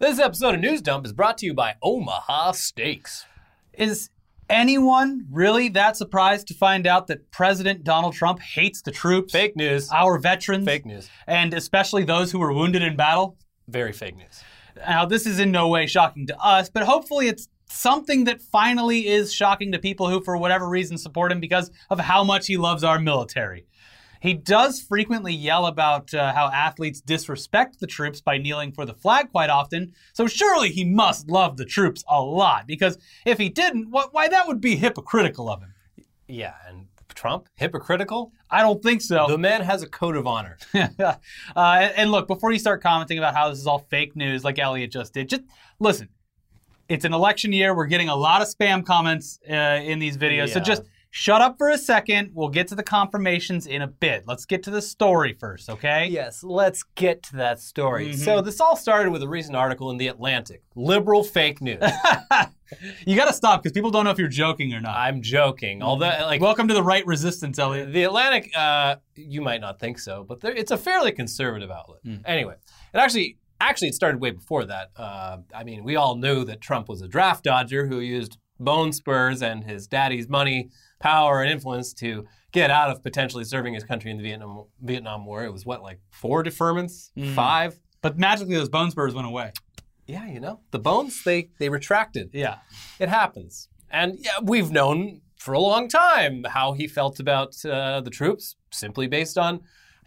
This episode of News Dump is brought to you by Omaha Steaks. Is anyone really that surprised to find out that President Donald Trump hates the troops, Fake news. our veterans, Fake news. and especially those who were wounded in battle? Very fake news. Now, this is in no way shocking to us, but hopefully it's something that finally is shocking to people who, for whatever reason, support him because of how much he loves our military. He does frequently yell about uh, how athletes disrespect the troops by kneeling for the flag quite often, so surely he must love the troops a lot, because if he didn't, wh- why, that would be hypocritical of him. Yeah, and Trump, hypocritical? I don't think so. The man has a code of honor. uh, and, and look, before you start commenting about how this is all fake news, like Elliot just did, just listen. It's an election year. We're getting a lot of spam comments uh, in these videos. So just shut up for a second. We'll get to the confirmations in a bit. Let's get to the story first, okay? Yes, let's get to that story. Mhm. So, this all started with a recent article in The Atlantic Liberal fake news. you got to stop because people don't know if you're joking or not. I'm joking. Although, like, Welcome to the right resistance, Elliot. The Atlantic, uh, you might not think so, but it's a fairly conservative outlet. Hmm. Anyway, it actually actually it started way before that. Uh, I mean, we all knew that Trump was a draft dodger who used bone spurs and his daddy's money, power, and influence to get out of potentially serving his country in the Vietnam Vietnam War. It was what like four deferments, Hmm. five. But magically, those bone spurs went away. Yeah, you know the bones they they retracted. Yeah. It happens. And yeah, we've known for a long time how he felt about uh, the troops, simply based on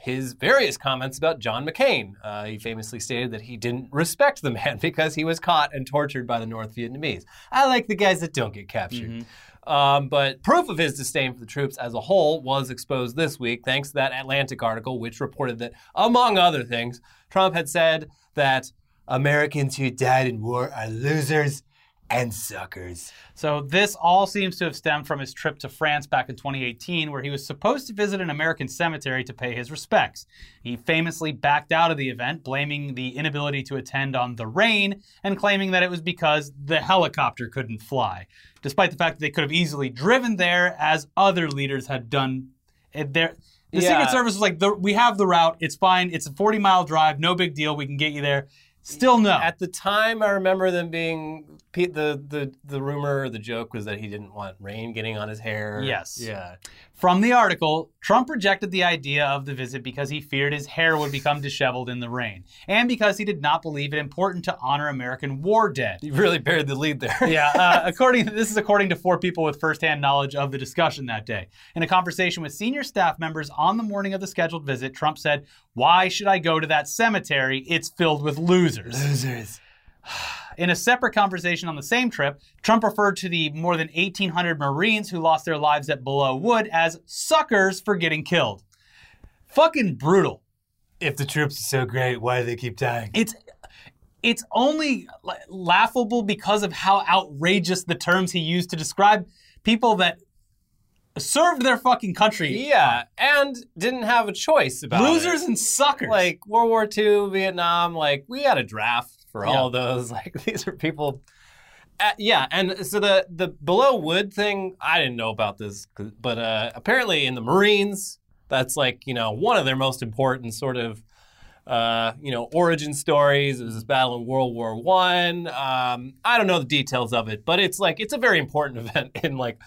his various comments about John McCain. Uh, he famously stated that he didn't respect the man because he was caught and tortured by the North Vietnamese. I like the guys that don't get captured. Um, but proof of his disdain for the troops as a whole was exposed this week thanks to that Atlantic article, which reported that, among other things, Trump had said that Americans who died in war are losers and suckers. So this all seems to have stemmed from his trip to France back in 2018, where he was supposed to visit an American cemetery to pay his respects. He famously backed out of the event, blaming the inability to attend on the rain and claiming that it was because the helicopter couldn't fly, despite the fact that they could have easily driven there, as other leaders had done. The Yeah. Secret Service was like, the, "We have the route. It's fine. It's a 40 mile drive. No big deal. We can get you there." Still no. At the time, I remember them being the the the rumor, or the joke was that he didn't want rain getting on his hair. Yes. Yeah. From the article, Trump rejected the idea of the visit because he feared his hair would become disheveled in the rain, and because he did not believe it important to honor American war dead. You really buried the lead there. Yeah, uh, according this is according to four people with firsthand knowledge of the discussion that day. In a conversation with senior staff members on the morning of the scheduled visit, Trump said, "Why should I go to that cemetery? It's filled with losers." Losers. In a separate conversation on the same trip, Trump referred to the more than 1,800 Marines who lost their lives at Belleau Wood as suckers for getting killed. Fucking brutal. If the troops are so great, why do they keep dying? It's it's only laughable because of how outrageous the terms he used to describe people that served their fucking country. Yeah, and didn't have a choice about it. Losers and suckers. like World War II, Vietnam. Like we had a draft for all Yeah. those. Like these are people. Uh, yeah, and so the the Belleau Wood thing, I didn't know about this, but uh, apparently in the Marines, that's like you know one of their most important sort of uh, you know origin stories. It was this battle in World War One. Um, I don't know the details of it, but it's like it's a very important event in like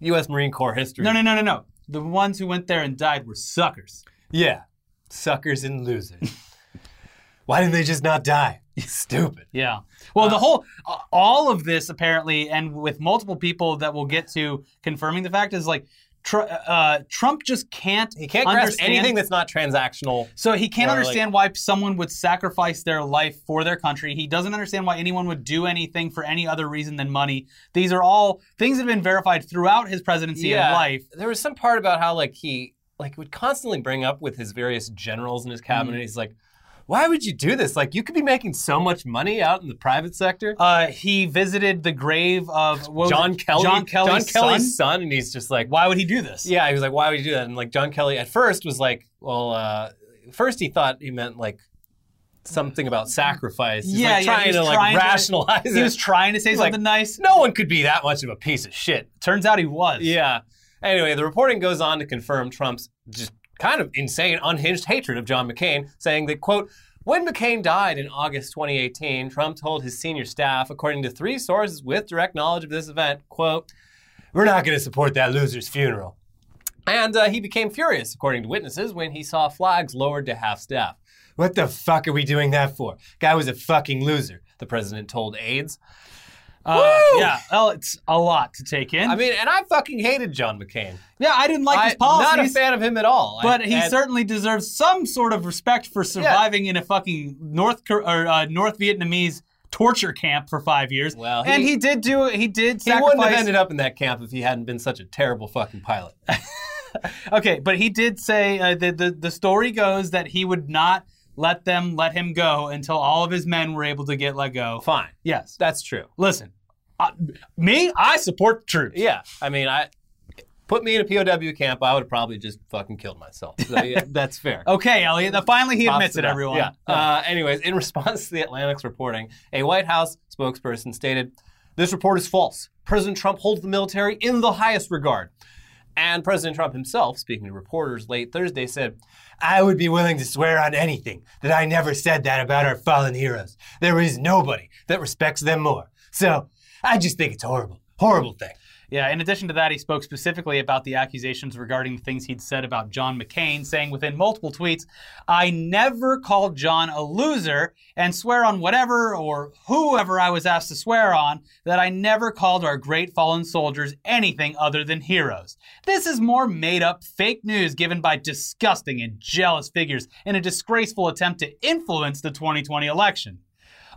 U.S. Marine Corps history. no, no, no, no, no. The ones who went there and died were suckers. Yeah, suckers and losers. Why didn't they just not die? Stupid. Yeah. Well, the uh, whole, all of this apparently, and with multiple people that we'll get to confirming the fact is like, tr- uh, Trump just can't. He can't grasp anything that's not transactional. So he can't or, like- understand why someone would sacrifice their life for their country. He doesn't understand why anyone would do anything for any other reason than money. These are all things that have been verified throughout his presidency and life. There was some part about how like he like would constantly bring up with his various generals in his cabinet. Mm-hmm. He's like, "Why would you do this? Like, you could be making so much money out in the private sector." Uh, he visited the grave of John? Kelly, John Kelly's, John Kelly's son. son, and he's just like, Why would he do this? Yeah, he was like, "Why would you do that?" And like John Kelly at first was like, "Well, uh, first he thought he meant like something about sacrifice. He's Yeah, like yeah, trying he was to like trying to- rationalize it. He was trying to say He's like, something nice. no one could be that much of a piece of shit. Turns out he was. Yeah. Anyway, the reporting goes on to confirm Trump's just kind of insane, unhinged hatred of John McCain, saying that, quote, When McCain died in August 2018, Trump told his senior staff, according to three sources with direct knowledge of this event, quote, We're not going to support that loser's funeral. And uh, he became furious, according to witnesses, when he saw flags lowered to half staff. What the fuck are we doing that for? Guy was a fucking loser, the president told aides. Uh, yeah, well, it's a lot to take in. I mean, and I fucking hated John McCain. yeah, I didn't like his I'm policies. not a fan of him at all. But I- he and- certainly deserves some sort of respect for surviving in a fucking North Kor- or uh, North Vietnamese torture camp for five years. Well, he- and he did do he did He sacrifice. wouldn't have ended up in that camp if he hadn't been such a terrible fucking pilot. Okay, but he did say uh, the, the the story goes that he would not let them let him go until all of his men were able to get let go. Fine. Yes. That's true. Listen, uh, me, I support the troops. Yeah. I mean, I put me in a POW camp, I would have probably just fucking killed myself. So, yeah, that's fair. Okay, Elliot. Finally, he admits it. Everyone. Yeah. Uh, anyways, in response to the Atlantic's reporting, a White House spokesperson stated, "This report is false. President Trump holds the military in the highest regard." And President Trump himself, speaking to reporters late Thursday, said, I would be willing to swear on anything that I never said that about our fallen heroes. There is nobody that respects them more. So I just think it's horrible. Horrible thing. Yeah, in addition to that, he spoke specifically about the accusations regarding the things he'd said about John McCain, saying within multiple tweets, I never called John a loser and swear on whatever or whoever I was asked to swear on that I never called our great fallen soldiers anything other than heroes. This is more made up fake news given by disgusting and jealous figures in a disgraceful attempt to influence the 2020 election.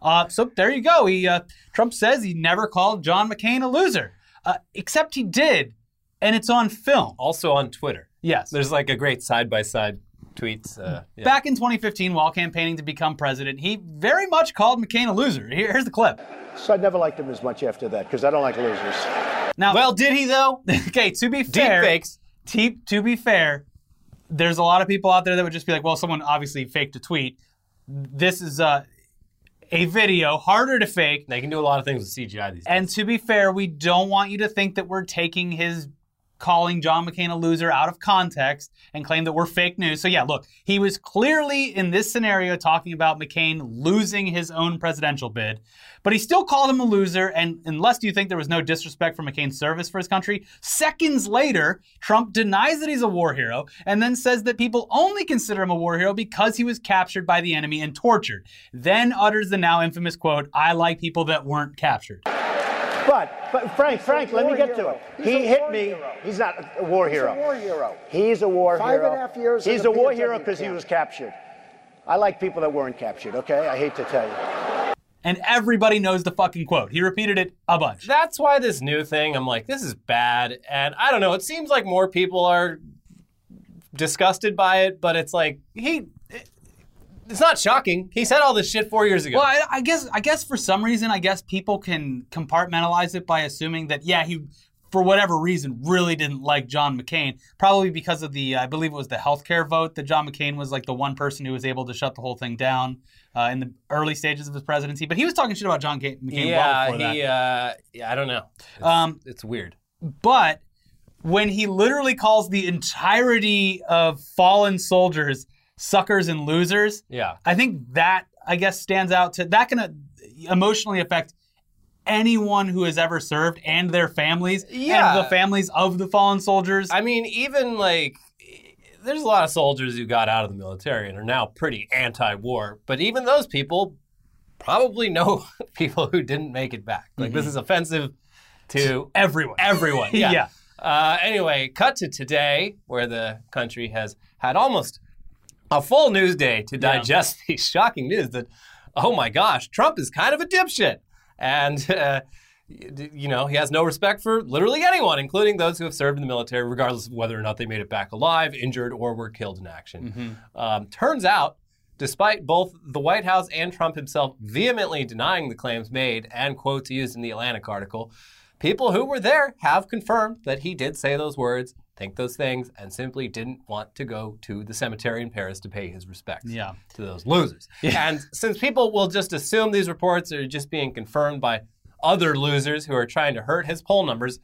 Uh, so there you go. He uh, Trump says he never called John McCain a loser, uh, except he did, and it's on film. Also on Twitter. Yes. There's like a great side by side tweets. Uh, yeah. Back in 2015, while campaigning to become president, he very much called McCain a loser. Here- here's the clip. So I never liked him as much after that because I don't like losers. Now, Well, did he though? okay, to be Deep fair, fakes. to, to be fair, there's a lot of people out there that would just be like, well, someone obviously faked a tweet. This is uh, a video, harder to fake. They can do a lot of things with CGI these days. And to be fair, we don't want you to think that we're taking his calling John McCain a loser out of context and claim that we're fake news. So yeah, look, he was clearly in this scenario talking about McCain losing his own presidential bid, but he still called him a loser. And unless you think there was no disrespect for McCain's service for his country, seconds later, Trump denies that he's a war hero and then says that people only consider him a war hero because he was captured by the enemy and tortured. Then utters the now infamous quote, I like people that weren't captured. But, but Frank, Frank, let me war get to it. He's he hit me. hero. He's not a war He's hero. a war hero. He's a war Five hero. and a half years He's a a war POW hero because he was captured. I like people that weren't captured. Okay, I hate to tell you. And everybody knows the fucking quote. He repeated it a bunch. That's why this new thing, I'm like, this is bad. And I don't know, it seems like more people are disgusted by it, but it's like, he. It's not shocking. He said all this shit four years ago. Well, I, I guess I guess for some reason, I guess people can compartmentalize it by assuming that yeah, he for whatever reason really didn't like John McCain, probably because of the I believe it was the healthcare vote that John McCain was like the one person who was able to shut the whole thing down uh, in the early stages of his presidency. But he was talking shit about John Ca- McCain well yeah, before that. he. Uh, yeah, I don't know. It's, Um, it's weird. But when he literally calls the entirety of fallen soldiers suckers and losers, Yeah. I think that I guess stands out to that can uh, emotionally affect anyone who has ever served and their families Yeah. and the families of the fallen soldiers. I mean, even like, there's a lot of soldiers who got out of the military and are now pretty anti-war. But even those people probably know people who didn't make it back. Like this is offensive to everyone. everyone. Yeah. Yeah. Uh, anyway, cut to today, where the country has had almost a full news day to Yeah. digest the shocking news that, oh my gosh, Trump is kind of a dipshit. And, uh, you know, he has no respect for literally anyone, including those who have served in the military, regardless of whether or not they made it back alive, injured, or were killed in action. Um, turns out, despite both the White House and Trump himself vehemently denying the claims made and quotes used in the Atlantic article, people who were there have confirmed that he did say those words, think those things, and simply didn't want to go to the cemetery in Paris to pay his respects Yeah. to those losers. And since people will just assume these reports are just being confirmed by other losers who are trying to hurt his poll numbers,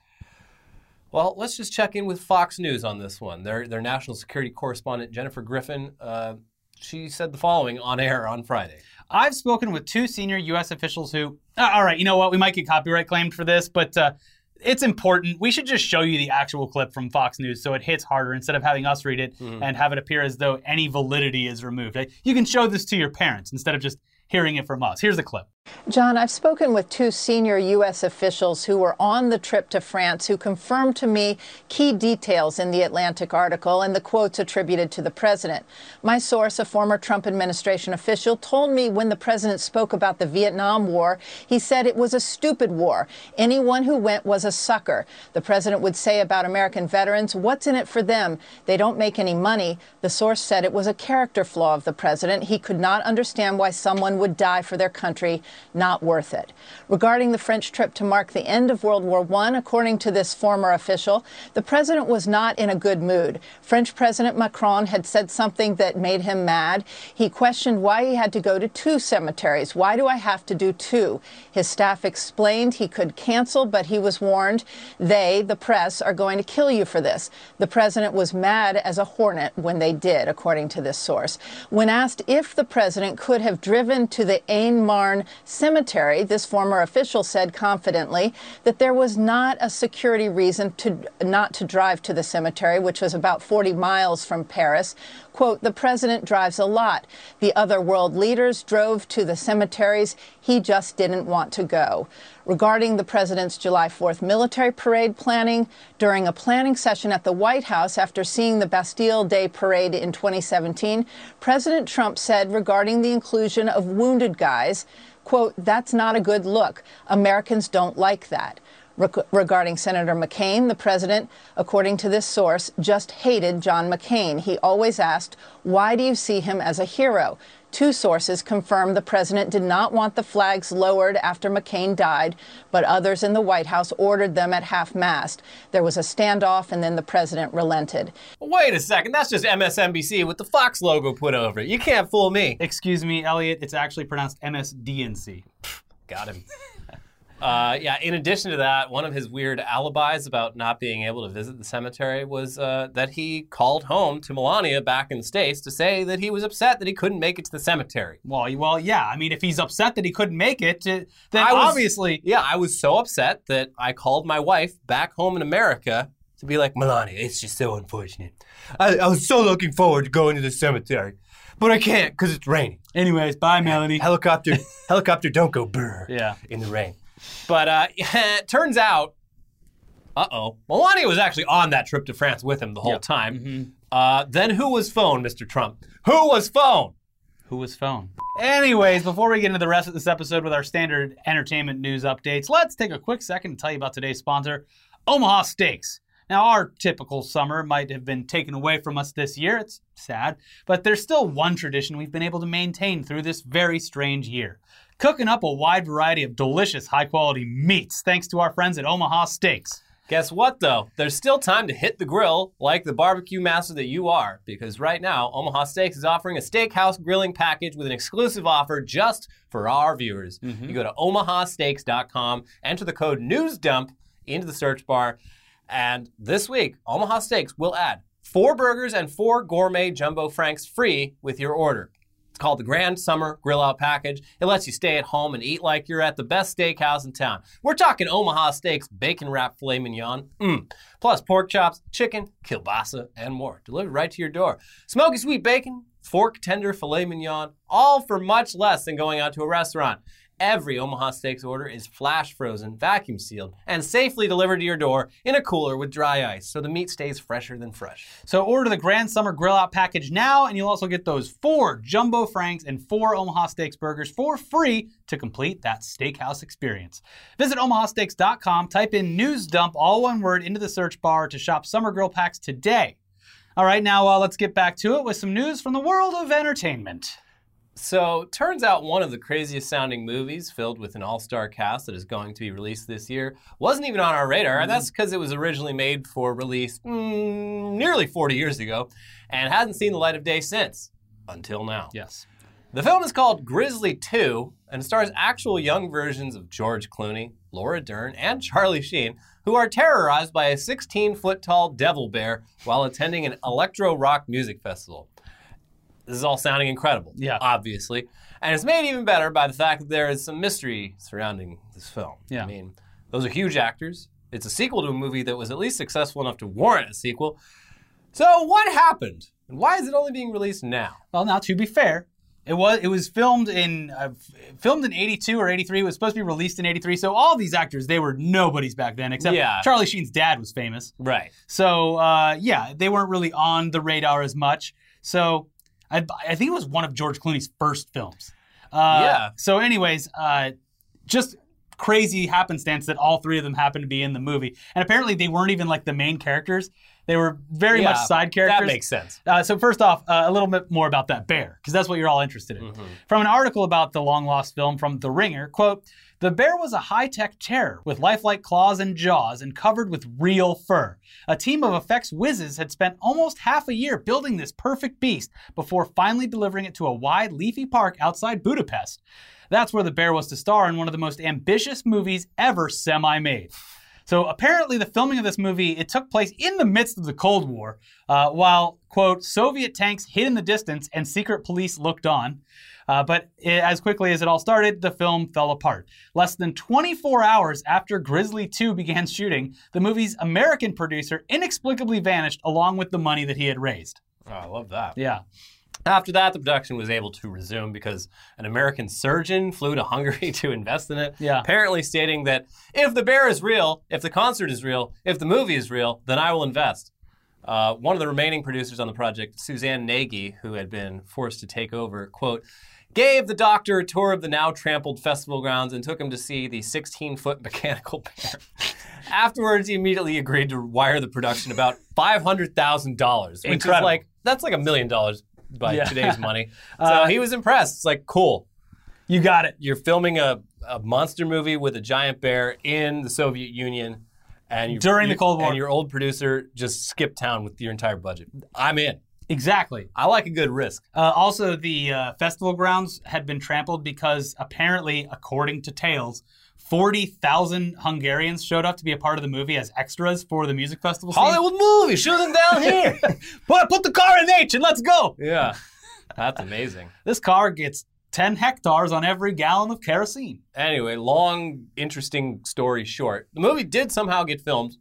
well, let's just check in with Fox News on this one. Their, their national security correspondent, Jennifer Griffin, uh, she said the following on air on Friday. I've spoken with two senior U.S. officials who, uh, all right, you know what? We might get copyright claimed for this, but uh, it's important. We should just show you the actual clip from Fox News so it hits harder instead of having us read it Mm-hmm. and have it appear as though any validity is removed. You can show this to your parents instead of just hearing it from us. Here's the clip. John, I've spoken with two senior U.S. officials who were on the trip to France who confirmed to me key details in the Atlantic article and the quotes attributed to the president. My source, a former Trump administration official, told me when the president spoke about the Vietnam War, he said it was a stupid war. Anyone who went was a sucker. The president would say about American veterans, what's in it for them? They don't make any money. The source said it was a character flaw of the president. He could not understand why someone would die for their country not worth it. Regarding the French trip to mark the end of World War I, according to this former official, the president was not in a good mood. French President Macron had said something that made him mad. He questioned why he had to go to two cemeteries. Why do I have to do two? His staff explained he could cancel, but he was warned they, the press, are going to kill you for this. The president was mad as a hornet when they did, according to this source. When asked if the president could have driven to the Aisne Marne cemetery, this former official said confidently that there was not a security reason to not to drive to the cemetery, which was about 40 miles from Paris. Quote, the president drives a lot. The other world leaders drove to the cemeteries. He just didn't want to go. Regarding the president's July 4th military parade planning, during a planning session at the White House after seeing the Bastille Day parade in 2017, President Trump said regarding the inclusion of wounded guys, quote, that's not a good look. Americans don't like that. Reg- regarding Senator McCain, the president, according to this source, just hated John McCain. He always asked, Why do you see him as a hero? Two sources confirm the president did not want the flags lowered after McCain died, but others in the White House ordered them at half mast. There was a standoff, and then the president relented. Wait a second, that's just MSNBC with the Fox logo put over it. You can't fool me. Excuse me, Elliot, it's actually pronounced MSDNC. Got him. Uh, yeah, in addition to that, one of his weird alibis about not being able to visit the cemetery was uh, that he called home to Melania back in the States to say that he was upset that he couldn't make it to the cemetery. Well, well, yeah. I mean, if he's upset that he couldn't make it, uh, then I was- obviously Yeah, I was so upset that I called my wife back home in America to be like, Melania, it's just so unfortunate. I, I was so looking forward to going to the cemetery, but I can't because it's raining. Anyways, bye, Melanie. Helicopter, helicopter, don't go brr Yeah. in the rain. But uh, it turns out, uh oh, Melania was actually on that trip to France with him the whole time. Uh, then who was phone, Mr. Trump? Who was phone? Who was phone? Anyways, before we get into the rest of this episode with our standard entertainment news updates, let's take a quick second to tell you about today's sponsor, Omaha Steaks. Now, our typical summer might have been taken away from us this year. It's sad, but there's still one tradition we've been able to maintain through this very strange year. Cooking up a wide variety of delicious, high quality meats thanks to our friends at Omaha Steaks. Guess what, though? There's still time to hit the grill like the barbecue master that you are, because right now, Omaha Steaks is offering a steakhouse grilling package with an exclusive offer just for our viewers. Mm-hmm. You go to omahasteaks.com, enter the code NEWSDUMP into the search bar, and this week, Omaha Steaks will add four burgers and four gourmet jumbo franks free with your order. Called the Grand Summer Grill Out Package. It lets you stay at home and eat like you're at the best steakhouse in town. We're talking Omaha Steaks, bacon wrapped filet mignon, mm. plus pork chops, chicken, kielbasa, and more. Delivered right to your door. Smoky sweet bacon, fork tender filet mignon, all for much less than going out to a restaurant. Every Omaha Steaks order is flash frozen, vacuum sealed, and safely delivered to your door in a cooler with dry ice so the meat stays fresher than fresh. So order the Grand Summer Grill Out package now, and you'll also get those four Jumbo Franks and four Omaha Steaks burgers for free to complete that steakhouse experience. Visit omahasteaks.com, type in News Dump, all one word, into the search bar to shop Summer Grill packs today. All right, now uh, let's get back to it with some news from the world of entertainment. So, turns out one of the craziest sounding movies filled with an all star cast that is going to be released this year wasn't even on our radar. And that's because it was originally made for release mm, nearly 40 years ago and hasn't seen the light of day since. Until now. Yes. The film is called Grizzly 2 and stars actual young versions of George Clooney, Laura Dern, and Charlie Sheen, who are terrorized by a 16 foot tall devil bear while attending an electro rock music festival. This is all sounding incredible. Yeah. Obviously. And it's made even better by the fact that there is some mystery surrounding this film. Yeah. I mean, those are huge actors. It's a sequel to a movie that was at least successful enough to warrant a sequel. So what happened? And why is it only being released now? Well, now to be fair, it was it was filmed in uh, filmed in 82 or 83. It was supposed to be released in 83. So all these actors, they were nobodies back then, except Yeah. Charlie Sheen's dad was famous. Right. So uh, yeah, they weren't really on the radar as much. So I, I think it was one of George Clooney's first films. Uh, Yeah. So, anyways, uh, just crazy happenstance that all three of them happened to be in the movie, and apparently they weren't even like the main characters. They were very much side characters. That makes sense. Uh, so first off, uh, a little bit more about that bear, because that's what you're all interested in. From an article about the long lost film from The Ringer, quote, the bear was a high-tech terror with lifelike claws and jaws and covered with real fur. A team of effects whizzes had spent almost half a year building this perfect beast before finally delivering it to a wide, leafy park outside Budapest. That's where the bear was to star in one of the most ambitious movies ever semi-made. So apparently, the filming of this movie it took place in the midst of the Cold War, uh, while quote Soviet tanks hid in the distance and secret police looked on. Uh, but i- as quickly as it all started, the film fell apart. Less than 24 hours after Grizzly 2 began shooting, the movie's American producer inexplicably vanished along with the money that he had raised. Oh, I love that. Yeah. After that, the production was able to resume because an American surgeon flew to Hungary to invest in it. Yeah. Apparently stating that if the bear is real, if the concert is real, if the movie is real, then I will invest. Uh, one of the remaining producers on the project, Suzanne Nagy, who had been forced to take over, quote, gave the doctor a tour of the now trampled festival grounds and took him to see the 16 foot mechanical bear. Afterwards, he immediately agreed to wire the production about $500,000, which is Incredible. like, that's like a million dollars by Yeah. today's money. So Uh, he was impressed. It's like, cool. You got it. You're filming a, a monster movie with a giant bear in the Soviet Union. And you, During the Cold War. And your old producer just skipped town with your entire budget. I'm in. Exactly. I like a good risk. Uh, also, the uh, festival grounds had been trampled because apparently, according to tales, 40,000 Hungarians showed up to be a part of the movie as extras for the music festival scene. Hollywood movie, shoot them down here. Put, put the car in H and let's go. yeah. That's amazing. This car gets 10 hectares on every gallon of kerosene. Anyway, long, interesting story short. The movie did somehow get filmed,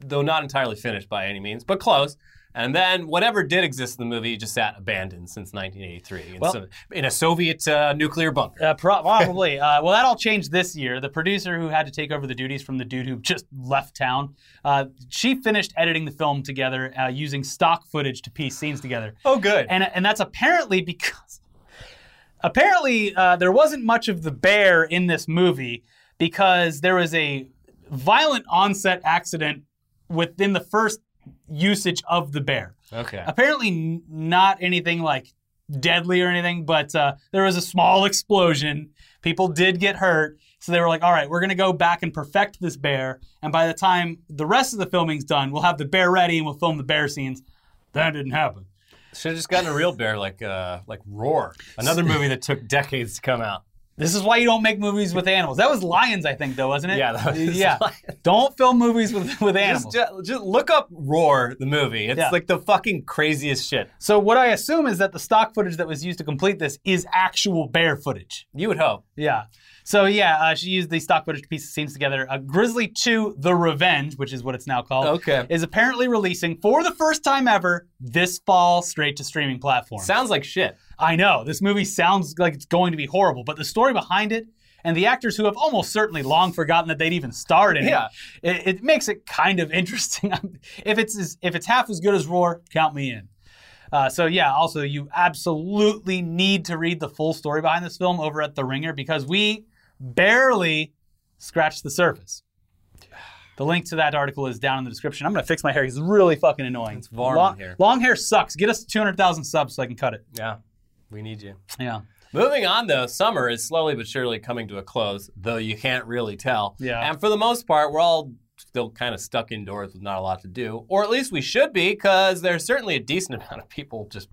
though not entirely finished by any means, but close. And then whatever did exist in the movie just sat abandoned since 1983 in, Well- some- in a Soviet uh, nuclear bunker. Uh, pro- probably. uh, well, that all changed this year. The producer who had to take over the duties from the dude who just left town, uh, she finished editing the film together uh, using stock footage to piece scenes together. Oh, good. and and that's apparently because apparently uh, there wasn't much of the bear in this movie because there was a violent onset accident within the first usage of the bear. okay. Apparently, n- not anything like deadly or anything, but uh, there was a small explosion. People did get hurt. So they were like, all right, we're going to go back and perfect this bear. And by the time the rest of the filming's done, we'll have the bear ready and we'll film the bear scenes. That didn't happen. Should have just gotten a real bear like uh, like Roar, another movie that took decades to come out. This is why you don't make movies with animals. That was lions, I think, though, wasn't it? Yeah, that was yeah. Lions. Don't film movies with with animals. Just, ju- just look up Roar, the movie. It's Yeah. like the fucking craziest shit. so what I assume is that the stock footage that was used to complete this is actual bear footage. You would hope. Yeah. So yeah, uh, she used the stock footage to piece the scenes together. Uh, Grizzly 2: The Revenge, which is what it's now called, Okay. is apparently releasing for the first time ever this fall straight to streaming platform. Sounds like shit. I know this movie sounds like it's going to be horrible, but the story behind it and the actors who have almost certainly long forgotten that they'd even starred in Yeah. it, it, it makes it kind of interesting. if it's as, if it's half as good as Roar, count me in. Uh, so yeah, also you absolutely need to read the full story behind this film over at The Ringer because we barely scratched the surface. The link to that article is down in the description. I'm gonna fix my hair. It's really fucking annoying. It's Varmint long, here. long hair sucks. Get us 200,000 subs so I can cut it. Yeah. We need you. Yeah. Moving on, though, summer is slowly but surely coming to a close, though you can't really tell. Yeah. And for the most part, we're all still kind of stuck indoors with not a lot to do, or at least we should be, because there's certainly a decent amount of people just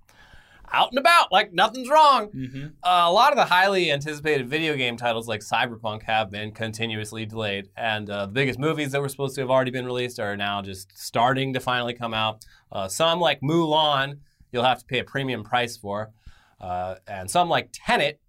out and about like nothing's wrong. Mm-hmm. Uh, a lot of the highly anticipated video game titles like Cyberpunk have been continuously delayed, and uh, the biggest movies that were supposed to have already been released are now just starting to finally come out. Uh, some, like Mulan, you'll have to pay a premium price for. Uh, and some like Tenet,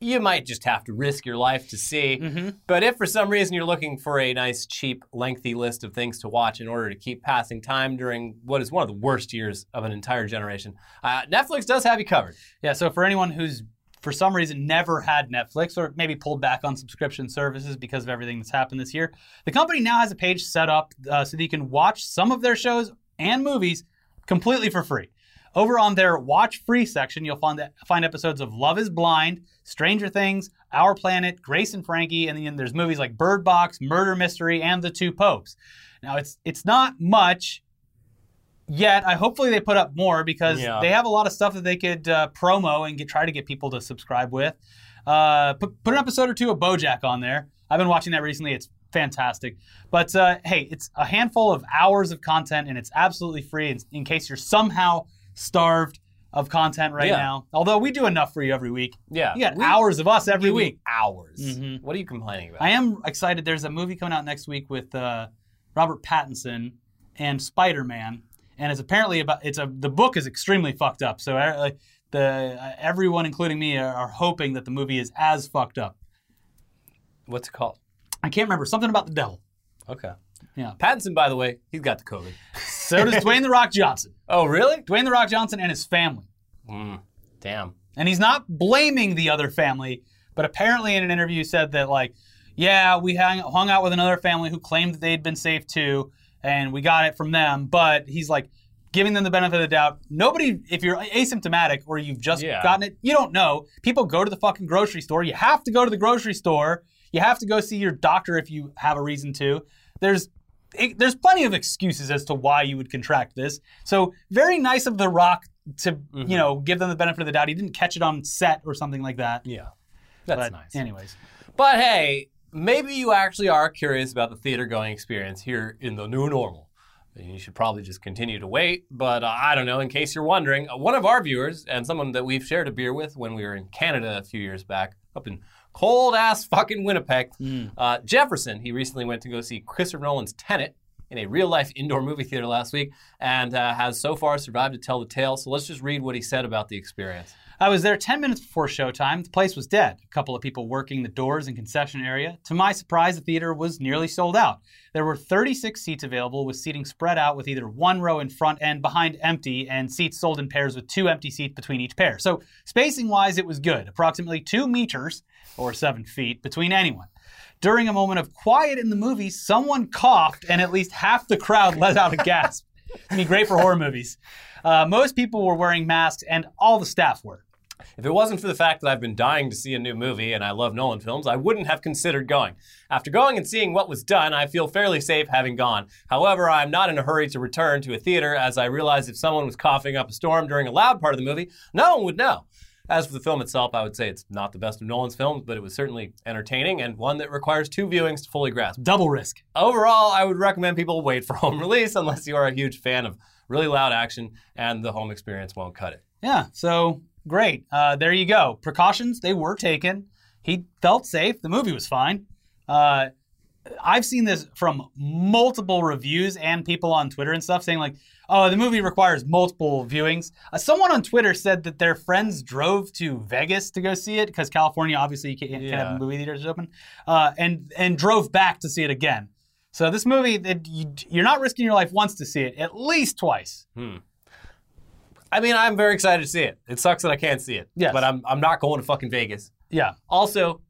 you might just have to risk your life to see. Mm-hmm. But if for some reason you're looking for a nice, cheap, lengthy list of things to watch in order to keep passing time during what is one of the worst years of an entire generation, uh, Netflix does have you covered. Yeah, so for anyone who's for some reason never had Netflix or maybe pulled back on subscription services because of everything that's happened this year, the company now has a page set up uh, so that you can watch some of their shows and movies completely for free. Over on their watch free section, you'll find find episodes of Love is Blind, Stranger Things, Our Planet, Grace and Frankie, and then there's movies like Bird Box, Murder Mystery, and The Two Popes. Now it's it's not much yet. I hopefully they put up more because Yeah. they have a lot of stuff that they could uh, promo and get try to get people to subscribe with. Uh, put, put an episode or two of BoJack on there. I've been watching that recently. It's fantastic. But uh, hey, it's a handful of hours of content and it's absolutely free in, in case you're somehow starved of content right Yeah. now. Although we do enough for you every week. Yeah. You got We hours of us every week. Hours. Mhm. What are you complaining about? I am excited. There's a movie coming out next week with uh, Robert Pattinson and Spider Man, and it's apparently about. It's a the book is extremely fucked up. So uh, the uh, everyone, including me, are, are hoping that the movie is as fucked up. What's it called? I can't remember something about the devil. Okay. Yeah. Pattinson, by the way, he's got the COVID. So does Dwayne the Rock Johnson. Oh, really? Dwayne the Rock Johnson and his family. Mm, damn. And he's not blaming the other family, but apparently in an interview said that like, yeah, we hung, hung out with another family who claimed that they'd been safe too, and we got it from them. But he's like giving them the benefit of the doubt. Nobody, if you're asymptomatic or you've just Yeah. gotten it, you don't know. People go to the fucking grocery store. You have to go to the grocery store. You have to go see your doctor if you have a reason to. There's it, there's plenty of excuses as to why you would contract this. So very nice of The Rock to Mm-hmm. you know give them the benefit of the doubt. He didn't catch it on set or something like that. Yeah. That's but nice. anyways, But hey, maybe you actually are curious about the theater going experience here in the new normal. You should probably just continue to wait. But uh, I don't know, in case you're wondering, uh, one of our viewers and someone that we've shared a beer with when we were in Canada a few years back, up in cold ass fucking Winnipeg, uh, Jefferson, he recently went to go see Christopher Nolan's Tenet in a real life indoor movie theater last week and uh, has so far survived to tell the tale. So let's just read what he said about the experience. I was there 10 minutes before showtime. The place was dead. A couple of people working the doors and concession area. To my surprise, the theater was nearly sold out. There were 36 seats available, with seating spread out with either one row in front and behind empty, and seats sold in pairs with two empty seats between each pair. So, spacing wise, it was good. Approximately two meters, or seven feet, between anyone. During a moment of quiet in the movie, someone coughed, and at least half the crowd let out a gasp. It'd be great for horror movies. Uh, most people were wearing masks, and all the staff were. If it wasn't for the fact that I've been dying to see a new movie and I love Nolan films, I wouldn't have considered going. After going and seeing what was done, I feel fairly safe having gone. However, I'm not in a hurry to return to a theater as I realize if someone was coughing up a storm during a loud part of the movie, no one would know. As for the film itself, I would say it's not the best of Nolan's films, but it was certainly entertaining and one that requires two viewings to fully grasp. Double risk. Overall, I would recommend people wait for home release unless you are a huge fan of really loud action and the home experience won't cut it. Yeah, so great. Uh, there you go. Precautions, they were taken. He felt safe. The movie was fine. Uh, I've seen this from multiple reviews and people on Twitter and stuff saying, like, oh, the movie requires multiple viewings. Uh, someone on Twitter said that their friends drove to Vegas to go see it because California, obviously, you can't, can't Yeah. have movie theaters open, uh, and, and drove back to see it again. So this movie, it, you, you're not risking your life once to see it, at least twice. I mean, I'm very excited to see it. It sucks that I can't see it. Yes. But I'm, I'm not going to fucking Vegas. Yeah. Also,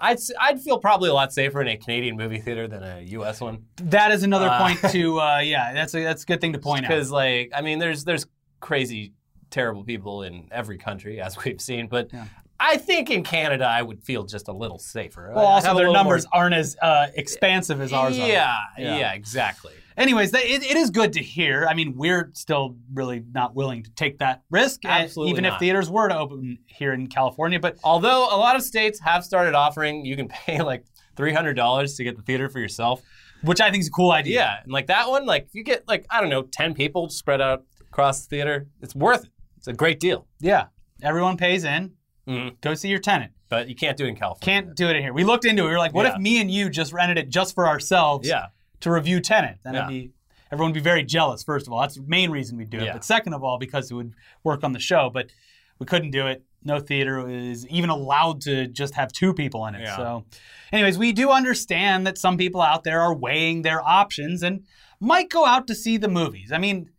I'd, I'd feel probably a lot safer in a Canadian movie theater than a U.S. one. That is another Uh, point to uh, yeah. That's a that's a good thing to point out. Because, like, I mean, there's there's crazy, terrible people in every country, as we've seen. But Yeah. I think in Canada, I would feel just a little safer. Well, I'd also their numbers more- aren't as uh, expansive as ours are. yeah, Yeah. yeah, exactly. Anyways, that, it, it is good to hear. I mean, we're still really not willing to take that risk, uh, Absolutely even if theaters were to open here in California. But Although a lot of states have started offering, you can pay like three hundred dollars to get the theater for yourself. which I think is a cool idea. Yeah, and like that one, like you get like I don't know, ten people spread out across the theater, it's worth it. It's a great deal. yeah. Everyone pays in. Mhm. Go see your Tenet. But you can't do it in California. Can't do it in here. We looked into it. We were like, what Yeah. if me and you just rented it just for ourselves? Yeah. To review Tenet. Then Yeah. it'd be everyone would be very jealous. First of all, that's the main reason we do it. Yeah. But second of all, because it would work on the show. But we couldn't do it. No theater is even allowed to just have two people in it. Yeah. So, anyways, we do understand that some people out there are weighing their options and might go out to see the movies. I mean,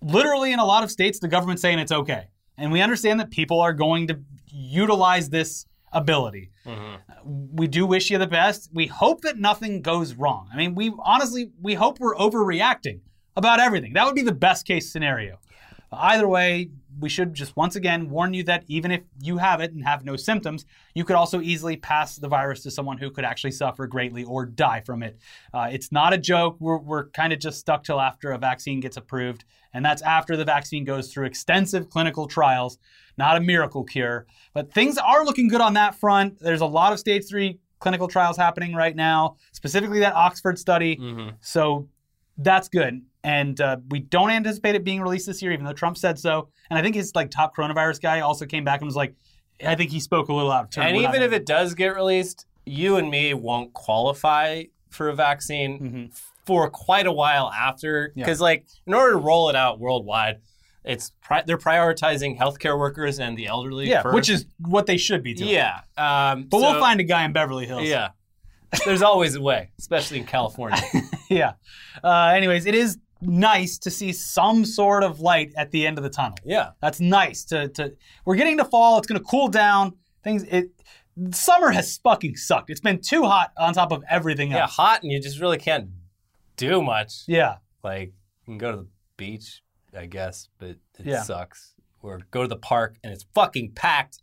literally in a lot of states, the government's saying it's okay. And we understand that people are going to utilize this ability. Mm-hmm. We do wish you the best. We hope that nothing goes wrong. I mean, we honestly, we hope we're overreacting about everything. That would be the best case scenario. Either way, we should just once again warn you that even if you have it and have no symptoms, you could also easily pass the virus to someone who could actually suffer greatly or die from it. Uh, it's not a joke. We're, we're kind of just stuck till after a vaccine gets approved, and that's after the vaccine goes through extensive clinical trials, not a miracle cure. But things are looking good on that front. There's a lot of stage three clinical trials happening right now, specifically that Oxford study. So that's good. And uh, we don't anticipate it being released this year, even though Trump said so. And I think his like top coronavirus guy also came back and was like, I think he spoke a little out of turn. And even if it does get released, you and me won't qualify for a vaccine for quite a while after. Mm-hmm. Yeah. Because, like, in order to roll it out worldwide, it's pri- they're prioritizing healthcare workers and the elderly. yeah, first. which is what they should be doing. yeah. Um, but so- we'll find a guy in Beverly Hills. Yeah. There's always a way, especially in California. yeah. Uh, anyways, it is nice to see some sort of light at the end of the tunnel. yeah. That's nice to to. We're getting to fall. It's going to cool down. Things. It. Summer has fucking sucked. It's been too hot on top of everything Yeah, hot, and you just really can't do much. Yeah. Like, you can go to the beach, I guess, but it Yeah. sucks. Or go to the park, and it's fucking packed.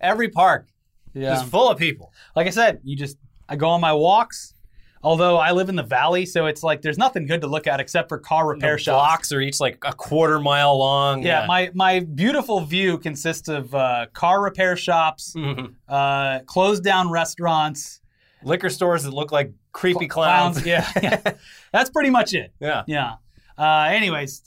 Every park Yeah. is full of people. Like I said, you just I go on my walks. Although I live in the valley, so it's like there's nothing good to look at except for car repair The shops. blocks are each like a quarter mile long. Yeah, my my beautiful view consists of uh, car repair shops, Mhm. uh, closed down restaurants, liquor stores that look like creepy clowns. Yeah, yeah. that's pretty much it. yeah. Yeah. Uh, anyways,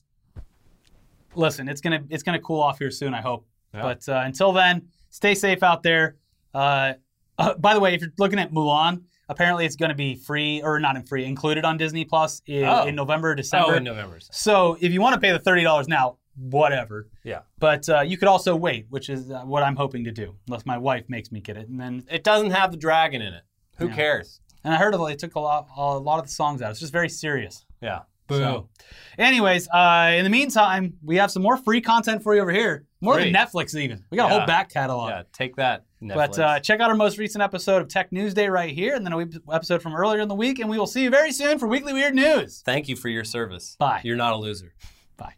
listen, it's gonna it's gonna cool off here soon. I hope. Yeah. But uh, until then, stay safe out there. Uh, uh, by the way, if you're looking at Mulan, apparently it's going to be free or not in free, included on Disney Plus in, Oh. in November, December. Oh, in November. So if you want to pay the thirty dollars now, whatever. Yeah. But uh, you could also wait, which is uh, what I'm hoping to do, unless my wife makes me get it. And then, It doesn't have the dragon in it. Who Yeah. cares? and I heard they took a lot, a lot of the songs out. It's just very serious. Yeah. So, anyways, uh, in the meantime, we have some more free content for you over here. More Free. than Netflix, even. We got a whole back catalog. Yeah, take that. Netflix. But uh, check out our most recent episode of Tech News Day right here, and then a wee- episode from earlier in the week, and we will see you very soon for Weekly Weird News. Thank you for your service. Bye. You're not a loser. Bye.